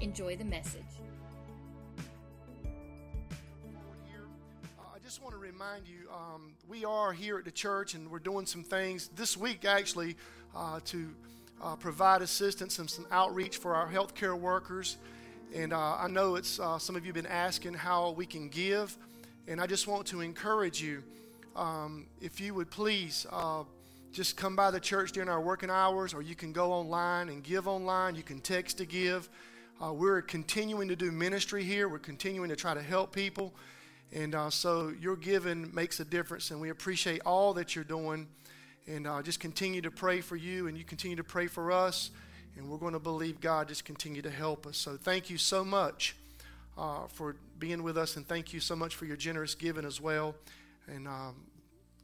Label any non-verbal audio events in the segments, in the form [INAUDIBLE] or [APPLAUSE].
Enjoy the message. I just want to remind you um, we are here at the church and we're doing some things this week actually uh, to uh, provide assistance and some outreach for our healthcare workers. And uh, I know it's uh, some of you have been asking how we can give, and I just want to encourage you um, if you would please uh, just come by the church during our working hours, or you can go online and give online. You can text to give. Uh, we're continuing to do ministry here. We're continuing to try to help people. And uh, so your giving makes a difference, and we appreciate all that you're doing. And uh, just continue to pray for you, and you continue to pray for us. And we're going to believe God just continue to help us. So thank you so much uh, for being with us, and thank you so much for your generous giving as well. And um,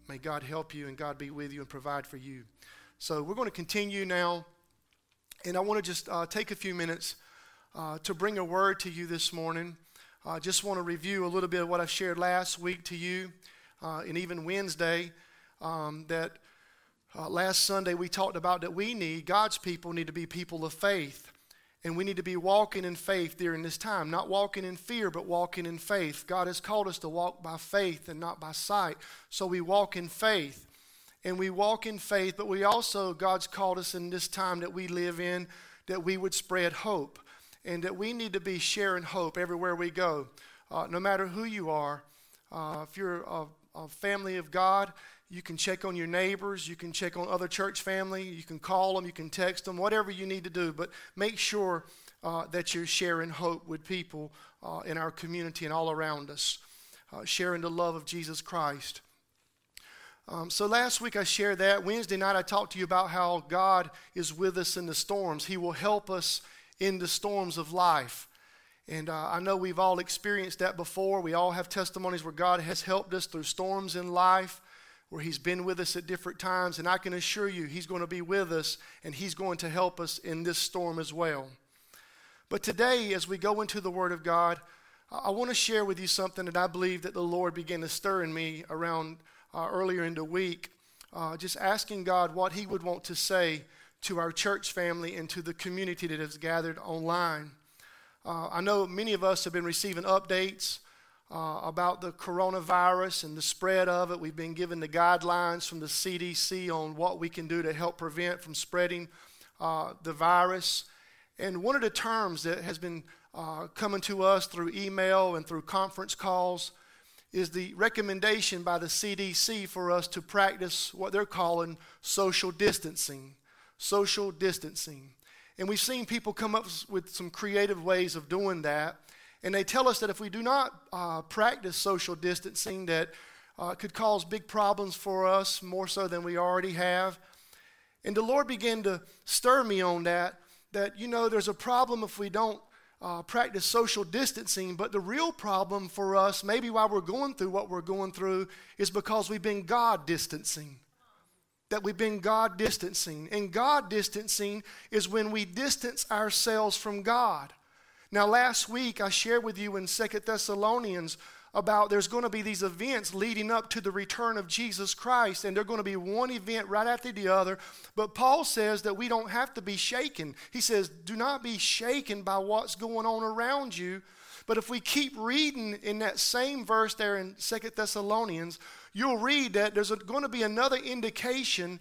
may God help you, and God be with you and provide for you. So we're going to continue now. And I want to just uh, take a few minutes uh, to bring a word to you this morning. I just want to review a little bit of what I shared last week to you, uh, and even Wednesday. Um, that uh, last Sunday we talked about that we need, God's people need to be people of faith. And we need to be walking in faith during this time. Not walking in fear, but walking in faith. God has called us to walk by faith and not by sight. So we walk in faith. And we walk in faith, but we also, God's called us in this time that we live in, that we would spread hope. And that we need to be sharing hope everywhere we go. Uh, no matter who you are, uh, if you're a, a family of God, you can check on your neighbors. You can check on other church family. You can call them. You can text them, whatever you need to do. But make sure uh, that you're sharing hope with people uh, in our community and all around us, uh, sharing the love of Jesus Christ. Um, so last week I shared that. Wednesday night I talked to you about how God is with us in the storms. He will help us in the storms of life. And uh, I know we've all experienced that before. We all have testimonies where God has helped us through storms in life where He's been with us at different times, and I can assure you He's going to be with us and He's going to help us in this storm as well. But today, as we go into the Word of God, I want to share with you something that I believe that the Lord began to stir in me around uh, earlier in the week, uh, just asking God what He would want to say to our church family and to the community that has gathered online. Uh, I know many of us have been receiving updates uh, about the coronavirus and the spread of it. We've been given the guidelines from the CDC on what we can do to help prevent from spreading uh, the virus. And one of the terms that has been uh, coming to us through email and through conference calls is the recommendation by the CDC for us to practice what they're calling social distancing. Social distancing. And we've seen people come up with some creative ways of doing that. And they tell us that if we do not uh, practice social distancing, that uh, could cause big problems for us, more so than we already have. And the Lord began to stir me on that, that, you know, there's a problem if we don't uh, practice social distancing, but the real problem for us, maybe why we're going through what we're going through, is because we've been God distancing. That we've been God distancing. And God distancing is when we distance ourselves from God. Now, last week I shared with you in Second Thessalonians about there's going to be these events leading up to the return of Jesus Christ, and they're going to be one event right after the other. But Paul says that we don't have to be shaken. He says, Do not be shaken by what's going on around you. But if we keep reading in that same verse there in Second Thessalonians, you'll read that there's going to be another indication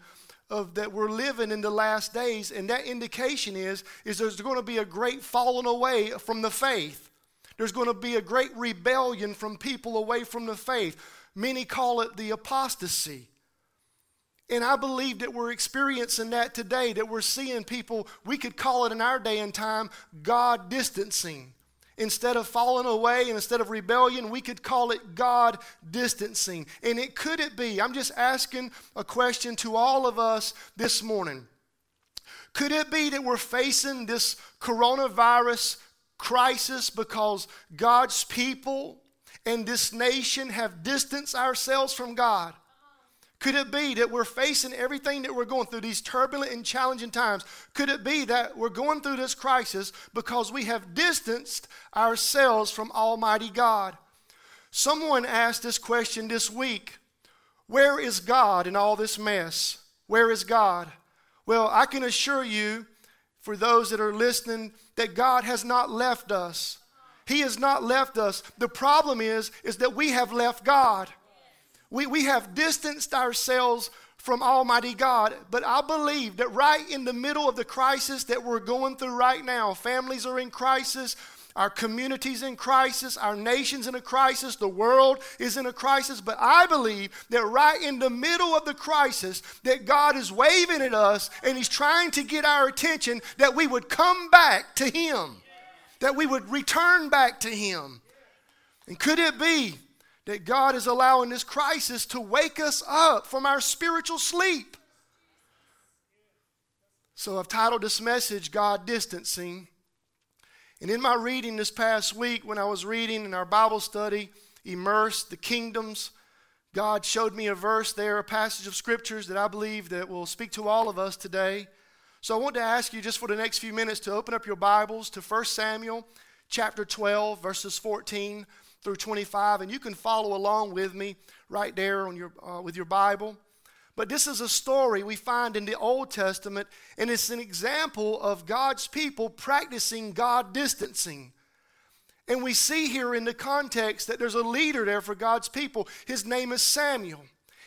of that we're living in the last days and that indication is is there's going to be a great falling away from the faith. There's going to be a great rebellion from people away from the faith. Many call it the apostasy. And I believe that we're experiencing that today, that we're seeing people, we could call it in our day and time, God distancing. Instead of falling away and instead of rebellion, we could call it God distancing. And it could it be? I'm just asking a question to all of us this morning. Could it be that we're facing this coronavirus crisis because God's people and this nation have distanced ourselves from God? Could it be that we're facing everything that we're going through, these turbulent and challenging times? Could it be that we're going through this crisis because we have distanced ourselves from Almighty God? Someone asked this question this week Where is God in all this mess? Where is God? Well, I can assure you, for those that are listening, that God has not left us. He has not left us. The problem is, is that we have left God. We, we have distanced ourselves from Almighty God. But I believe that right in the middle of the crisis that we're going through right now, families are in crisis, our communities in crisis, our nation's in a crisis, the world is in a crisis. But I believe that right in the middle of the crisis, that God is waving at us and He's trying to get our attention that we would come back to Him, that we would return back to Him. And could it be that God is allowing this crisis to wake us up from our spiritual sleep. So I've titled this message, God Distancing. And in my reading this past week, when I was reading in our Bible study, Immersed, the Kingdoms, God showed me a verse there, a passage of scriptures that I believe that will speak to all of us today. So I want to ask you just for the next few minutes to open up your Bibles to 1 Samuel chapter 12, verses 14 through 25, and you can follow along with me right there on your, uh, with your Bible. But this is a story we find in the Old Testament, and it's an example of God's people practicing God distancing. And we see here in the context that there's a leader there for God's people. His name is Samuel.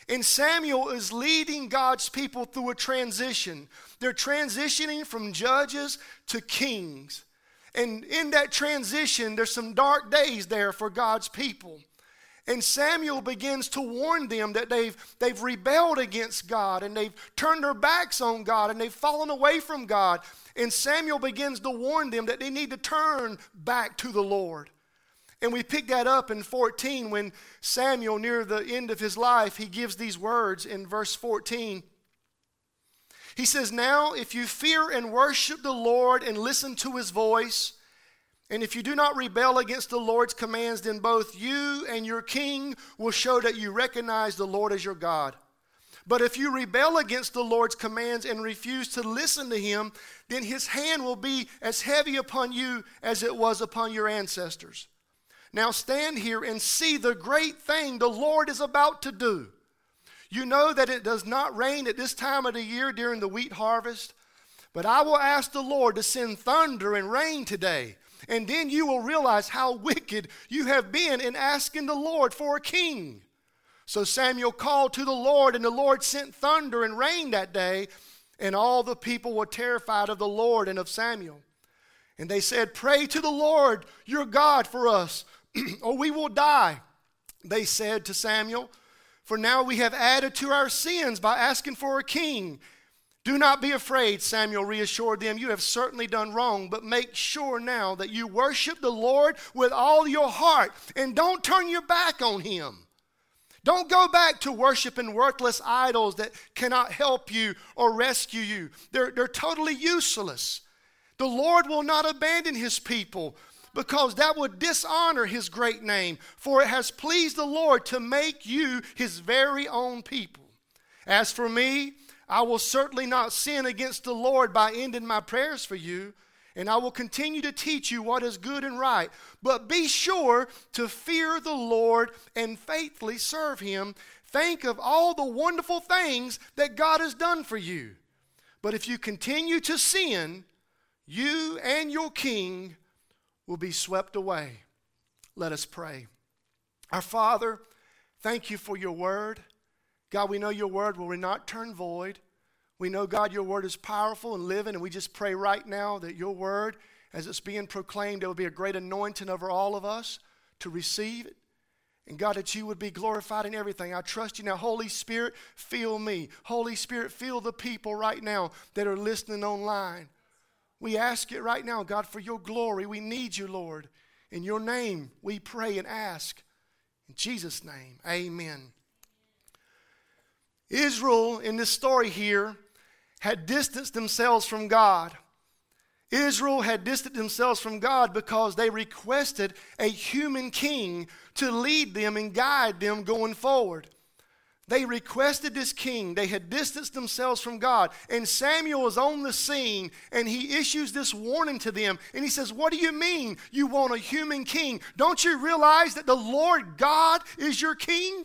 And Samuel is leading God's people through a transition. They're transitioning from judges to kings. And in that transition, there's some dark days there for God's people. And Samuel begins to warn them that they've, they've rebelled against God and they've turned their backs on God and they've fallen away from God. And Samuel begins to warn them that they need to turn back to the Lord. And we pick that up in 14 when Samuel, near the end of his life, he gives these words in verse 14. He says, Now, if you fear and worship the Lord and listen to his voice, and if you do not rebel against the Lord's commands, then both you and your king will show that you recognize the Lord as your God. But if you rebel against the Lord's commands and refuse to listen to him, then his hand will be as heavy upon you as it was upon your ancestors. Now stand here and see the great thing the Lord is about to do. You know that it does not rain at this time of the year during the wheat harvest. But I will ask the Lord to send thunder and rain today. And then you will realize how wicked you have been in asking the Lord for a king. So Samuel called to the Lord, and the Lord sent thunder and rain that day. And all the people were terrified of the Lord and of Samuel. And they said, Pray to the Lord your God for us, [CLEARS THROAT] or we will die. They said to Samuel, for now we have added to our sins by asking for a king. Do not be afraid, Samuel reassured them. You have certainly done wrong, but make sure now that you worship the Lord with all your heart and don't turn your back on him. Don't go back to worshiping worthless idols that cannot help you or rescue you. They're, they're totally useless. The Lord will not abandon his people because that would dishonor his great name. For it has pleased the Lord to make you his very own people. As for me, I will certainly not sin against the Lord by ending my prayers for you, and I will continue to teach you what is good and right. But be sure to fear the Lord and faithfully serve him. Think of all the wonderful things that God has done for you. But if you continue to sin, you and your king will be swept away. Let us pray. Our Father, thank you for your word. God, we know your word will not turn void. We know, God, your word is powerful and living, and we just pray right now that your word, as it's being proclaimed, there will be a great anointing over all of us to receive it. And God, that you would be glorified in everything. I trust you now. Holy Spirit, fill me. Holy Spirit, fill the people right now that are listening online. We ask it right now, God, for your glory. We need you, Lord. In your name, we pray and ask. In Jesus' name, amen. Israel, in this story here, had distanced themselves from God. Israel had distanced themselves from God because they requested a human king to lead them and guide them going forward. They requested this king. They had distanced themselves from God. And Samuel is on the scene and he issues this warning to them. And he says, What do you mean you want a human king? Don't you realize that the Lord God is your king?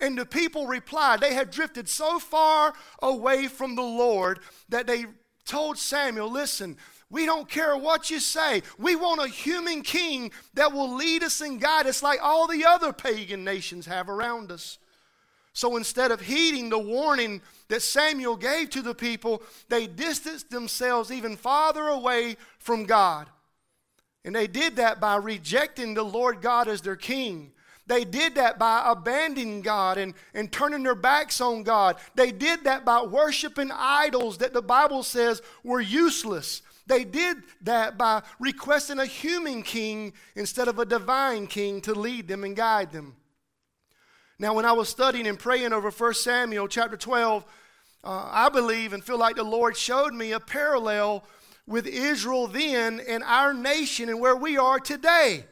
And the people replied, They had drifted so far away from the Lord that they told Samuel, Listen, we don't care what you say. We want a human king that will lead us and guide us like all the other pagan nations have around us. So instead of heeding the warning that Samuel gave to the people, they distanced themselves even farther away from God. And they did that by rejecting the Lord God as their king. They did that by abandoning God and, and turning their backs on God. They did that by worshiping idols that the Bible says were useless. They did that by requesting a human king instead of a divine king to lead them and guide them. Now, when I was studying and praying over 1 Samuel chapter 12, uh, I believe and feel like the Lord showed me a parallel with Israel then and our nation and where we are today.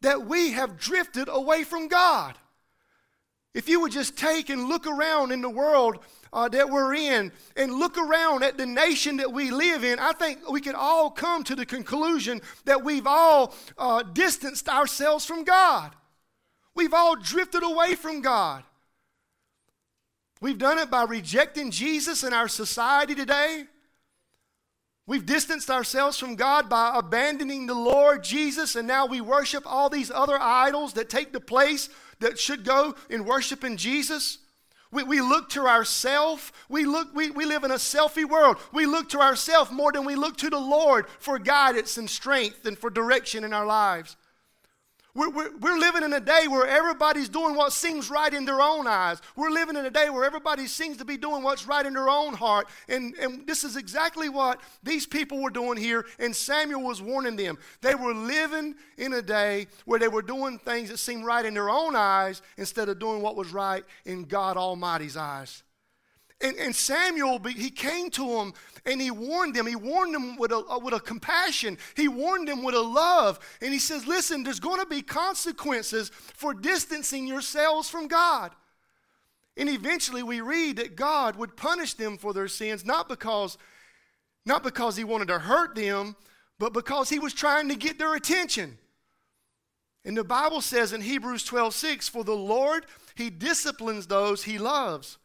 That we have drifted away from God. If you would just take and look around in the world uh, that we're in and look around at the nation that we live in, I think we could all come to the conclusion that we've all uh, distanced ourselves from God. We've all drifted away from God. We've done it by rejecting Jesus in our society today. We've distanced ourselves from God by abandoning the Lord Jesus, and now we worship all these other idols that take the place that should go in worshiping Jesus. We, we look to ourself. We, look, we, we live in a selfie world. We look to ourselves more than we look to the Lord for guidance and strength and for direction in our lives. We're, we're, we're, living in a day where everybody's doing what seems right in their own eyes. We're living in a day where everybody seems to be doing what's right in their own heart. And, and this is exactly what these people were doing here, and Samuel was warning them. They were living in a day where they were doing things that seemed right in their own eyes instead of doing what was right in God Almighty's eyes. And, and Samuel, he came to them and he warned them. He warned them with a, uh, with a compassion. He warned them with a love. And he says, Listen, there's going to be consequences for distancing yourselves from God. And eventually we read that God would punish them for their sins, not because, not because he wanted to hurt them, but because he was trying to get their attention. And the Bible says in Hebrews 12 6, For the Lord, he disciplines those he loves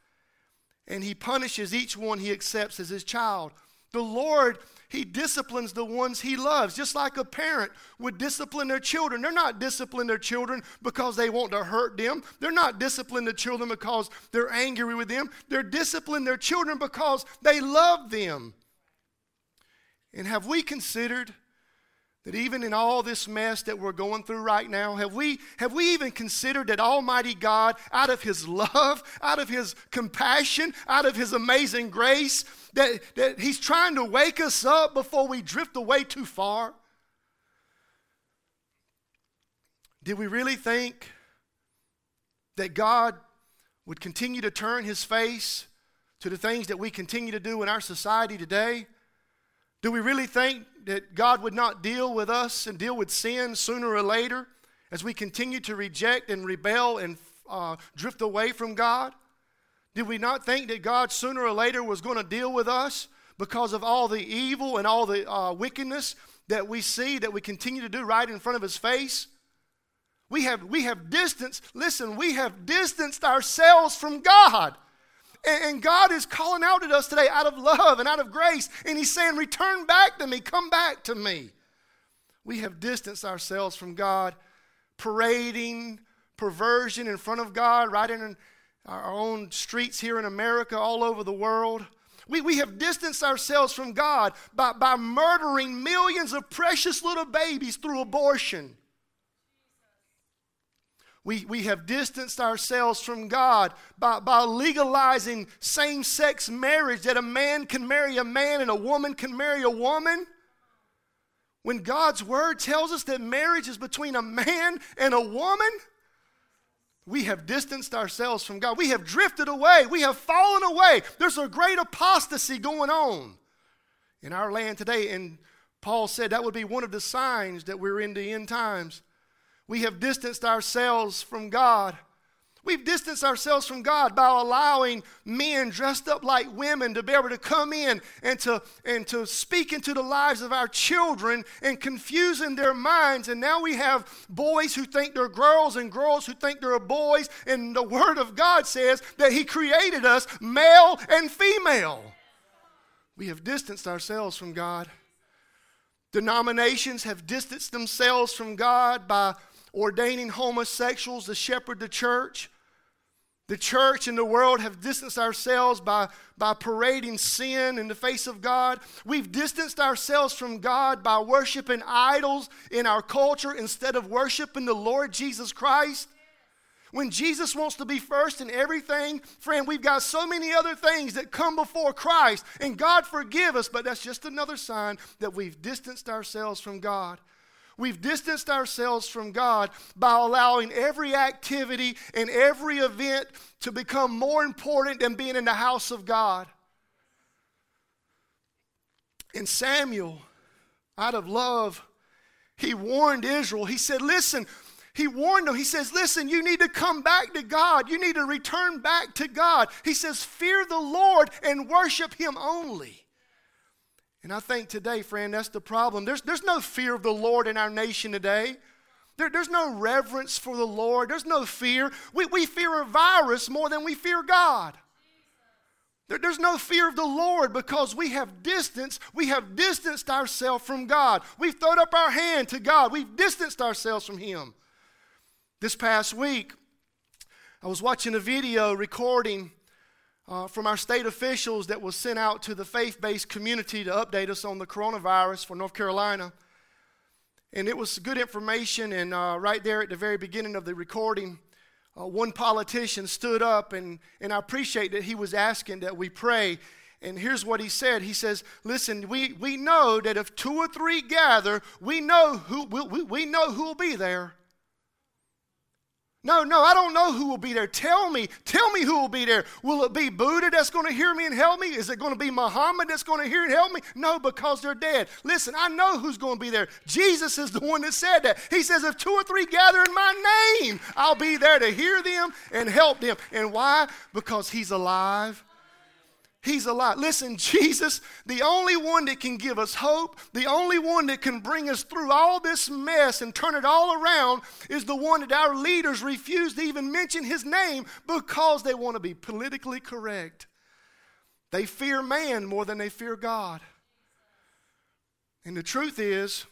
and he punishes each one he accepts as his child. The Lord, he disciplines the ones he loves, just like a parent would discipline their children. They're not disciplining their children because they want to hurt them. They're not disciplining the children because they're angry with them. They're disciplining their children because they love them. And have we considered that even in all this mess that we're going through right now, have we, have we even considered that Almighty God, out of His love, out of His compassion, out of His amazing grace, that, that He's trying to wake us up before we drift away too far? Did we really think that God would continue to turn His face to the things that we continue to do in our society today? Do we really think that God would not deal with us and deal with sin sooner or later as we continue to reject and rebel and uh, drift away from God? Did we not think that God sooner or later was going to deal with us because of all the evil and all the uh, wickedness that we see that we continue to do right in front of His face? We have, we have distanced, listen, we have distanced ourselves from God. And God is calling out at us today out of love and out of grace. And He's saying, Return back to me, come back to me. We have distanced ourselves from God, parading perversion in front of God, right in our own streets here in America, all over the world. We, we have distanced ourselves from God by, by murdering millions of precious little babies through abortion. We, we have distanced ourselves from God by, by legalizing same sex marriage that a man can marry a man and a woman can marry a woman. When God's word tells us that marriage is between a man and a woman, we have distanced ourselves from God. We have drifted away. We have fallen away. There's a great apostasy going on in our land today. And Paul said that would be one of the signs that we're in the end times. We have distanced ourselves from God. We've distanced ourselves from God by allowing men dressed up like women to be able to come in and to, and to speak into the lives of our children and confusing their minds. And now we have boys who think they're girls and girls who think they're boys. And the Word of God says that He created us male and female. We have distanced ourselves from God. Denominations have distanced themselves from God by ordaining homosexuals to shepherd the church. The church and the world have distanced ourselves by, by parading sin in the face of God. We've distanced ourselves from God by worshiping idols in our culture instead of worshiping the Lord Jesus Christ. When Jesus wants to be first in everything, friend, we've got so many other things that come before Christ. And God forgive us, but that's just another sign that we've distanced ourselves from God. We've distanced ourselves from God by allowing every activity and every event to become more important than being in the house of God. And Samuel, out of love, he warned Israel. He said, Listen, he warned them. He says, Listen, you need to come back to God. You need to return back to God. He says, Fear the Lord and worship Him only. And I think today, friend, that's the problem. There's, there's no fear of the Lord in our nation today. There, there's no reverence for the Lord. There's no fear. We, we fear a virus more than we fear God. There, there's no fear of the Lord because we have distanced, we have distanced ourselves from God. We've thrown up our hand to God. We've distanced ourselves from Him. This past week, I was watching a video recording uh, from our state officials that was sent out to the faith based community to update us on the coronavirus for North Carolina. And it was good information. And uh, right there at the very beginning of the recording, uh, one politician stood up, and, and I appreciate that he was asking that we pray. And here's what he said He says, Listen, we, we know that if two or three gather, we know who, we, we know who will be there. No, no, I don't know who will be there. Tell me, tell me who will be there. Will it be Buddha that's going to hear me and help me? Is it going to be Muhammad that's going to hear and help me? No, because they're dead. Listen, I know who's going to be there. Jesus is the one that said that. He says, if two or three gather in my name, I'll be there to hear them and help them. And why? Because he's alive He's alive. Listen, [LAUGHS] Jesus, the only one that can give us hope, the only one that can bring us through all this mess and turn it all around, is the one that our leaders refuse to even mention his name because they want to be politically correct. They fear man more than they fear God. And the truth is,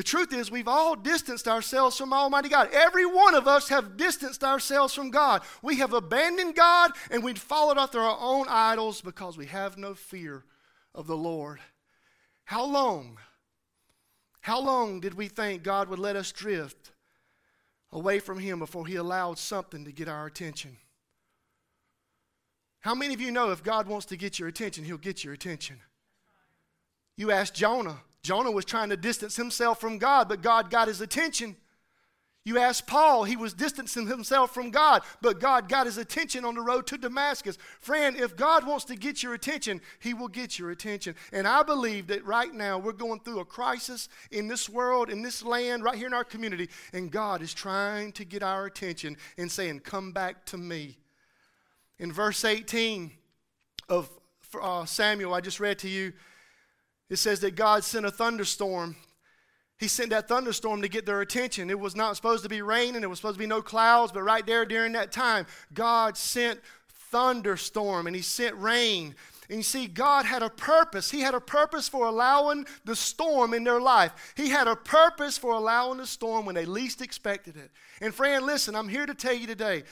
the truth is, we've all distanced ourselves from Almighty God. Every one of us have distanced ourselves from God. We have abandoned God and we've followed after our own idols because we have no fear of the Lord. How long? How long did we think God would let us drift away from Him before He allowed something to get our attention? How many of you know if God wants to get your attention, He'll get your attention? You ask Jonah. Jonah was trying to distance himself from God, but God got his attention. You ask Paul, he was distancing himself from God, but God got his attention on the road to Damascus. Friend, if God wants to get your attention, he will get your attention. And I believe that right now we're going through a crisis in this world, in this land, right here in our community, and God is trying to get our attention and saying, Come back to me. In verse 18 of uh, Samuel, I just read to you, it says that God sent a thunderstorm. He sent that thunderstorm to get their attention. It was not supposed to be raining, it was supposed to be no clouds, but right there during that time, God sent thunderstorm and He sent rain. And you see, God had a purpose. He had a purpose for allowing the storm in their life. He had a purpose for allowing the storm when they least expected it. And friend, listen, I'm here to tell you today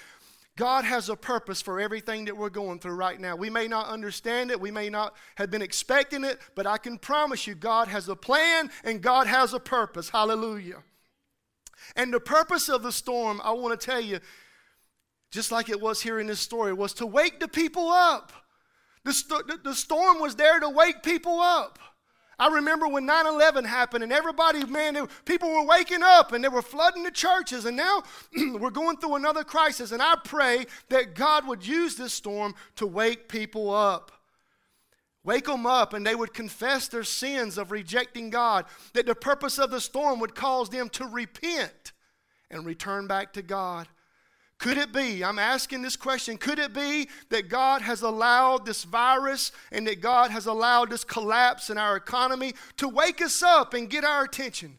God has a purpose for everything that we're going through right now. We may not understand it, we may not have been expecting it, but I can promise you God has a plan and God has a purpose. Hallelujah. And the purpose of the storm, I want to tell you, just like it was here in this story, was to wake the people up. The, st- the storm was there to wake people up. I remember when 9 11 happened and everybody, man, people were waking up and they were flooding the churches. And now [CLEARS THROAT] we're going through another crisis. And I pray that God would use this storm to wake people up. wake them up, and they would confess their sins of rejecting God, that the purpose of the storm would cause them to repent and return back to God. Could it be, I'm asking this question, could it be that God has allowed this virus and that God has allowed this collapse in our economy to wake us up and get our attention?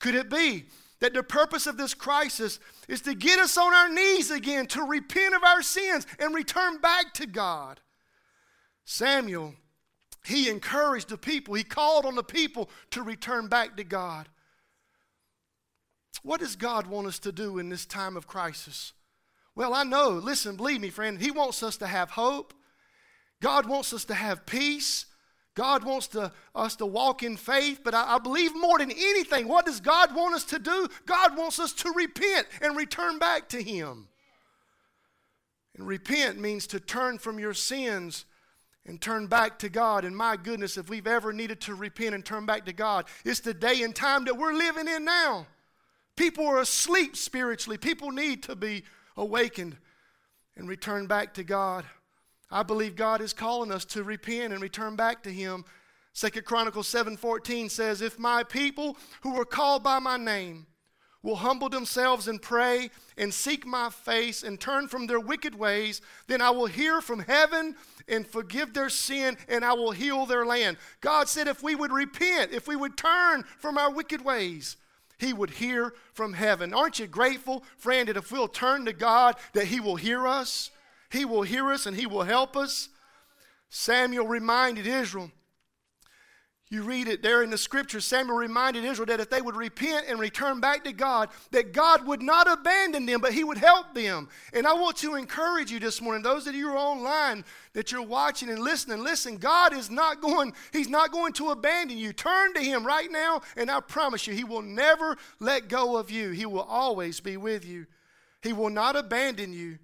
Could it be that the purpose of this crisis is to get us on our knees again, to repent of our sins and return back to God? Samuel, he encouraged the people, he called on the people to return back to God. What does God want us to do in this time of crisis? Well, I know, listen, believe me, friend, He wants us to have hope. God wants us to have peace. God wants to, us to walk in faith, but I, I, believe more than anything, what does God want us to do? God wants us to repent and return back to Him. And repent means to turn from your sins and turn back to God. And my goodness, if we've ever needed to repent and turn back to God, it's the day and time that we're living in now. People are asleep spiritually, people need to be awakened and return back to God. I believe God is calling us to repent and return back to Him. Second Chronicles 7:14 says, "If my people who are called by my name will humble themselves and pray and seek my face and turn from their wicked ways, then I will hear from heaven and forgive their sin and I will heal their land." God said if we would repent, if we would turn from our wicked ways, he would hear from heaven. Aren't you grateful, friend, that if we'll turn to God, that He will hear us? He will hear us and He will help us. Samuel reminded Israel you read it there in the scriptures. Samuel reminded Israel that if they would repent and return back to God, that God would not abandon them, but He would help them. And I want to encourage you this morning, those of you who are online, that you're watching and listening. Listen, God is not going, He's not going to abandon you. Turn to Him right now, and I promise you, He will never let go of you. He will always be with you. He will not abandon you.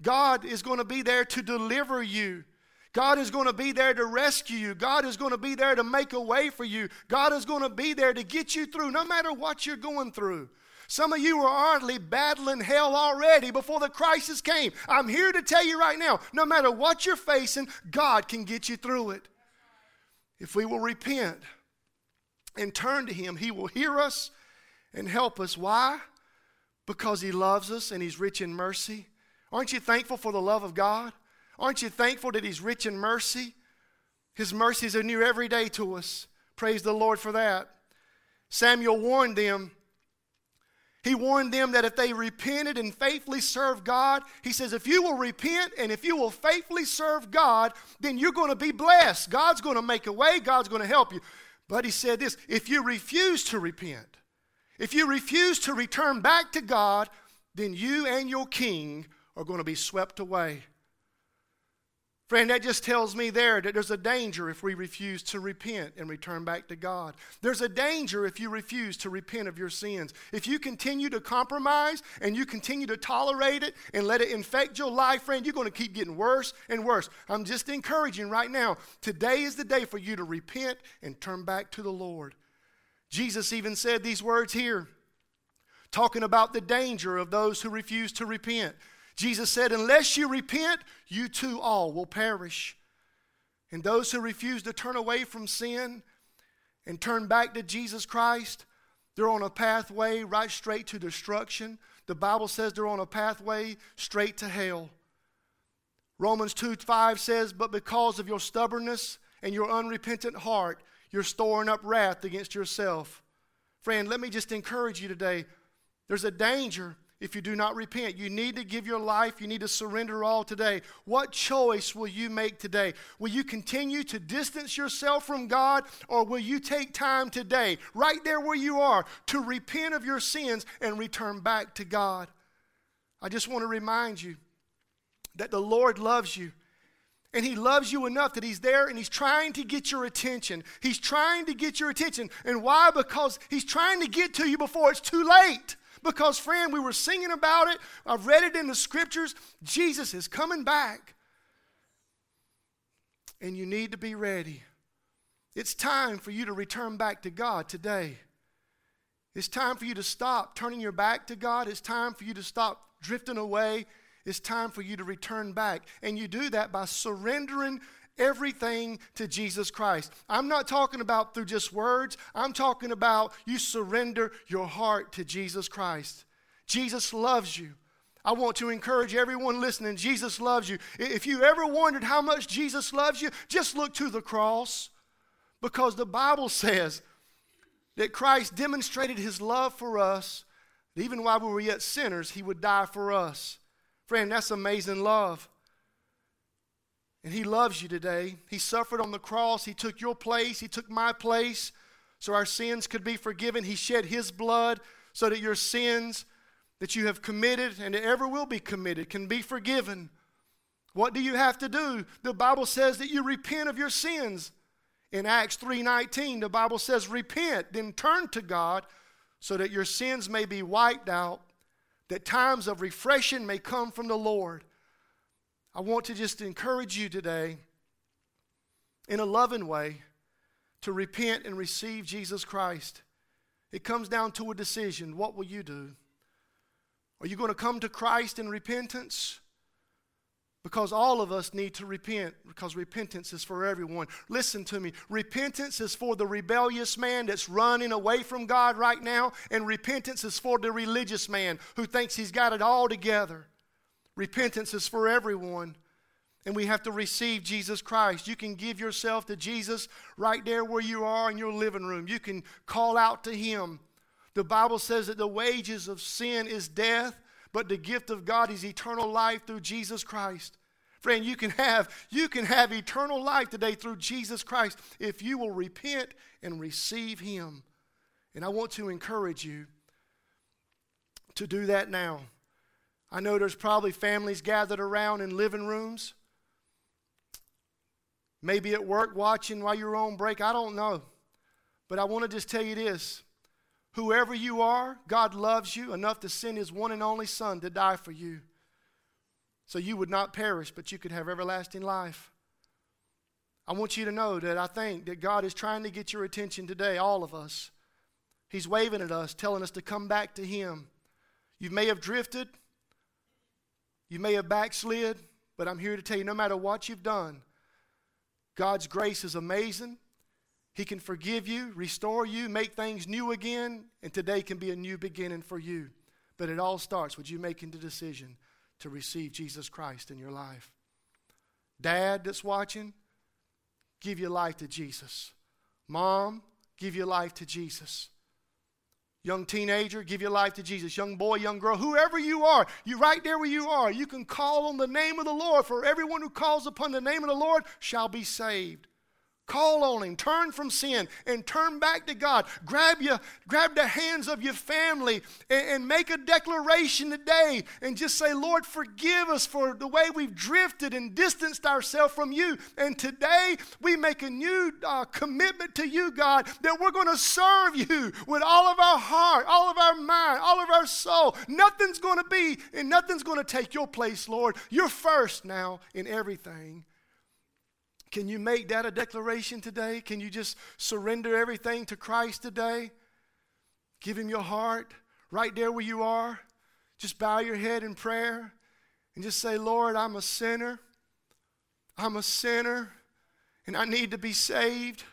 God is going to be there to deliver you. God is going to be there to rescue you. God is going to be there to make a way for you. God is going to be there to get you through no matter what you're going through. Some of you are hardly battling hell already before the crisis came. I'm here to tell you right now no matter what you're facing, God can get you through it. If we will repent and turn to Him, He will hear us and help us. Why? Because He loves us and He's rich in mercy. Aren't you thankful for the love of God? Aren't you thankful that He's rich in mercy? His mercies are new every day to us. Praise the Lord for that. Samuel warned them. He warned them that if they repented and faithfully served God, he says, if you will repent and if you will faithfully serve God, then you're going to be blessed. God's going to make a way, God's going to help you. But he said this if you refuse to repent, if you refuse to return back to God, then you and your king are going to be swept away. Friend, that just tells me there that there's a danger if we refuse to repent and return back to God. There's a danger if you refuse to repent of your sins. If you continue to compromise and you continue to tolerate it and let it infect your life, friend, you're going to keep getting worse and worse. I'm just encouraging right now. Today is the day for you to repent and turn back to the Lord. Jesus even said these words here, talking about the danger of those who refuse to repent. Jesus said, Unless you repent, you too all will perish. And those who refuse to turn away from sin and turn back to Jesus Christ, they're on a pathway right straight to destruction. The Bible says they're on a pathway straight to hell. Romans 2 5 says, But because of your stubbornness and your unrepentant heart, you're storing up wrath against yourself. Friend, let me just encourage you today. There's a danger if you do not repent. You need to give your life, you need to surrender all today. What choice will you make today? Will you continue to distance yourself from God, or will you take time today, right there where you are, to repent of your sins and return back to God? I just want to remind you that the Lord loves you. And he loves you enough that he's there and he's trying to get your attention. He's trying to get your attention. And why? Because he's trying to get to you before it's too late. Because, friend, we were singing about it. I've read it in the scriptures. Jesus is coming back. And you need to be ready. It's time for you to return back to God today. It's time for you to stop turning your back to God. It's time for you to stop drifting away. It's time for you to return back. And you do that by surrendering everything to Jesus Christ. I'm not talking about through just words, I'm talking about you surrender your heart to Jesus Christ. Jesus loves you. I want to encourage everyone listening Jesus loves you. If you ever wondered how much Jesus loves you, just look to the cross because the Bible [LAUGHS] says that Christ demonstrated his love for us, even while we were yet sinners, he would die for us. Friend, that's amazing love. And he loves you today. He suffered on the cross, he took your place, he took my place so our sins could be forgiven. He shed his blood so that your sins that you have committed and ever will be committed can be forgiven. What do you have to do? The Bible says that you repent of your sins. In Acts 3:19, the Bible says repent, then turn to God so that your sins may be wiped out, that times of refreshing may come from the Lord. I want to just encourage you today in a loving way to repent and receive Jesus Christ. It comes down to a decision. What will you do? Are you going to come to Christ in repentance? Because all of us need to repent, because repentance is for everyone. Listen to me. Repentance is for the rebellious man that's running away from God right now, and repentance is for the religious man who thinks he's got it all together. Repentance is for everyone, and we have to receive Jesus Christ. You can give yourself to Jesus right there where you are in your living room. You can call out to Him. The Bible says that the wages of sin is death, but the gift of God is eternal life through Jesus Christ. Friend, you can have you can have eternal life today through Jesus Christ if you will repent and receive him. And I want to encourage you to do that now. I know there's probably families gathered around in living rooms. Maybe at work watching while you're on break. I don't know. But I want to just tell you this Whoever you are, God loves you enough to send his one and only Son to die for you. So you would not perish, but you could have everlasting life. I want you to know that I think that God is trying to get your attention today, all of us. He's waving at us, telling us to come back to Him. You may have drifted, you may have backslid, but I'm here to tell you no matter what you've done, God's grace is amazing. He can forgive you, restore you, make things new again, and today can be a new beginning for you. But it all starts with you making the decision to receive Jesus Christ in your life. Dad that's watching, give your life to Jesus. Mom, give your life to Jesus. Young teenager, give your life to Jesus. Young boy, young girl, whoever you are, you right there where you are, you can call on the name of the Lord. For everyone who calls upon the name of the Lord shall be saved. Call on Him. Turn from sin and turn back to God. Grab, you, grab the hands of your family and, and make a declaration today and just say, Lord, forgive us for the way we've drifted and distanced ourselves from you. And today we make a new uh, commitment to you, God, that we're going to serve you with all of our heart, all of our mind, all of our soul. Nothing's going to be and nothing's going to take your place, Lord. You're first now in everything. Can you make that a declaration today? Can you just surrender everything to Christ today? Give Him your heart right there where you are. Just bow your head in prayer and just say, Lord, I'm a sinner. I'm a sinner and I need to be saved.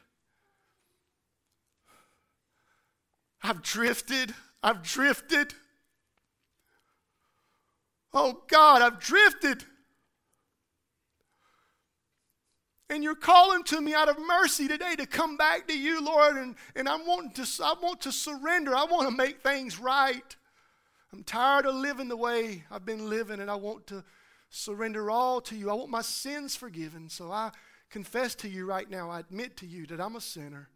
I've drifted. I've drifted. Oh God, I've drifted. And you're calling to me out of mercy today to come back to you, Lord. And, and I'm wanting to, I want to surrender. I want to make things right. I'm tired of living the way I've been living, and I want to surrender all to you. I want my sins forgiven. So I confess to you right now, I admit to you that I'm a sinner.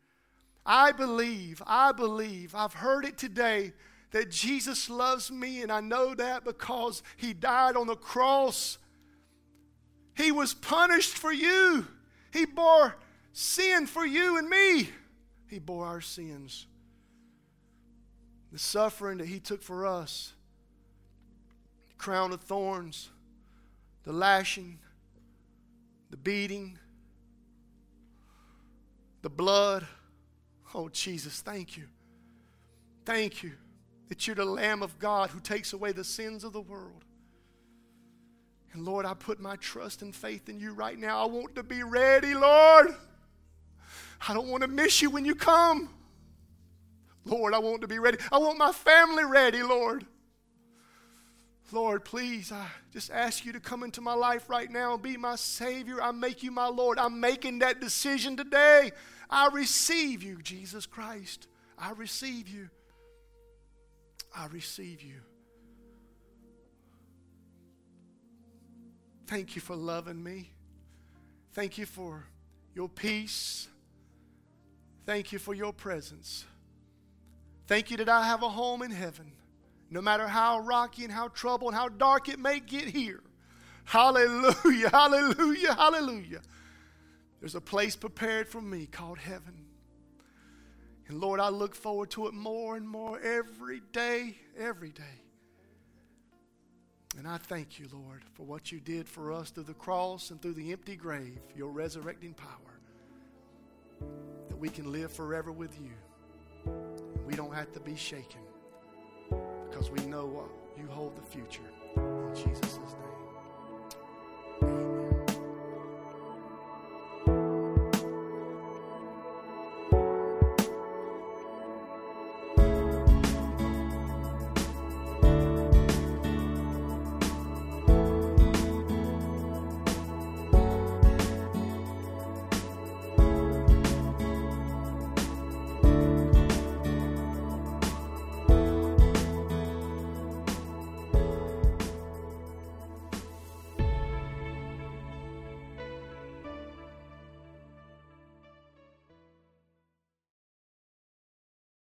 I believe, I believe, I've heard it today that Jesus loves me, and I know that because He died on the cross. He was punished for you. He bore sin for you and me. He bore our sins. The suffering that He took for us, the crown of thorns, the lashing, the beating, the blood. Oh, Jesus, thank you. Thank you that you're the Lamb of God who takes away the sins of the world. And Lord, I put my trust and faith in you right now. I want to be ready, Lord. I don't want to miss you when you come. Lord, I want to be ready. I want my family ready, Lord. Lord, please, I just ask you to come into my life right now and be my Savior. I make you my Lord. I'm making that decision today. I receive you, Jesus Christ. I receive you. I receive you. Thank you for loving me. Thank you for your peace. Thank you for your presence. Thank you that I have a home in heaven, no matter how rocky and how troubled and how dark it may get here. Hallelujah, [LAUGHS] hallelujah, hallelujah. There's a place prepared for me called heaven. And Lord, I look forward to it more and more every day, every day. And I thank you, Lord, for what you did for us through the cross and through the empty grave, your resurrecting power, that we can live forever with you. We don't have to be shaken because we know what you hold the future. In Jesus'.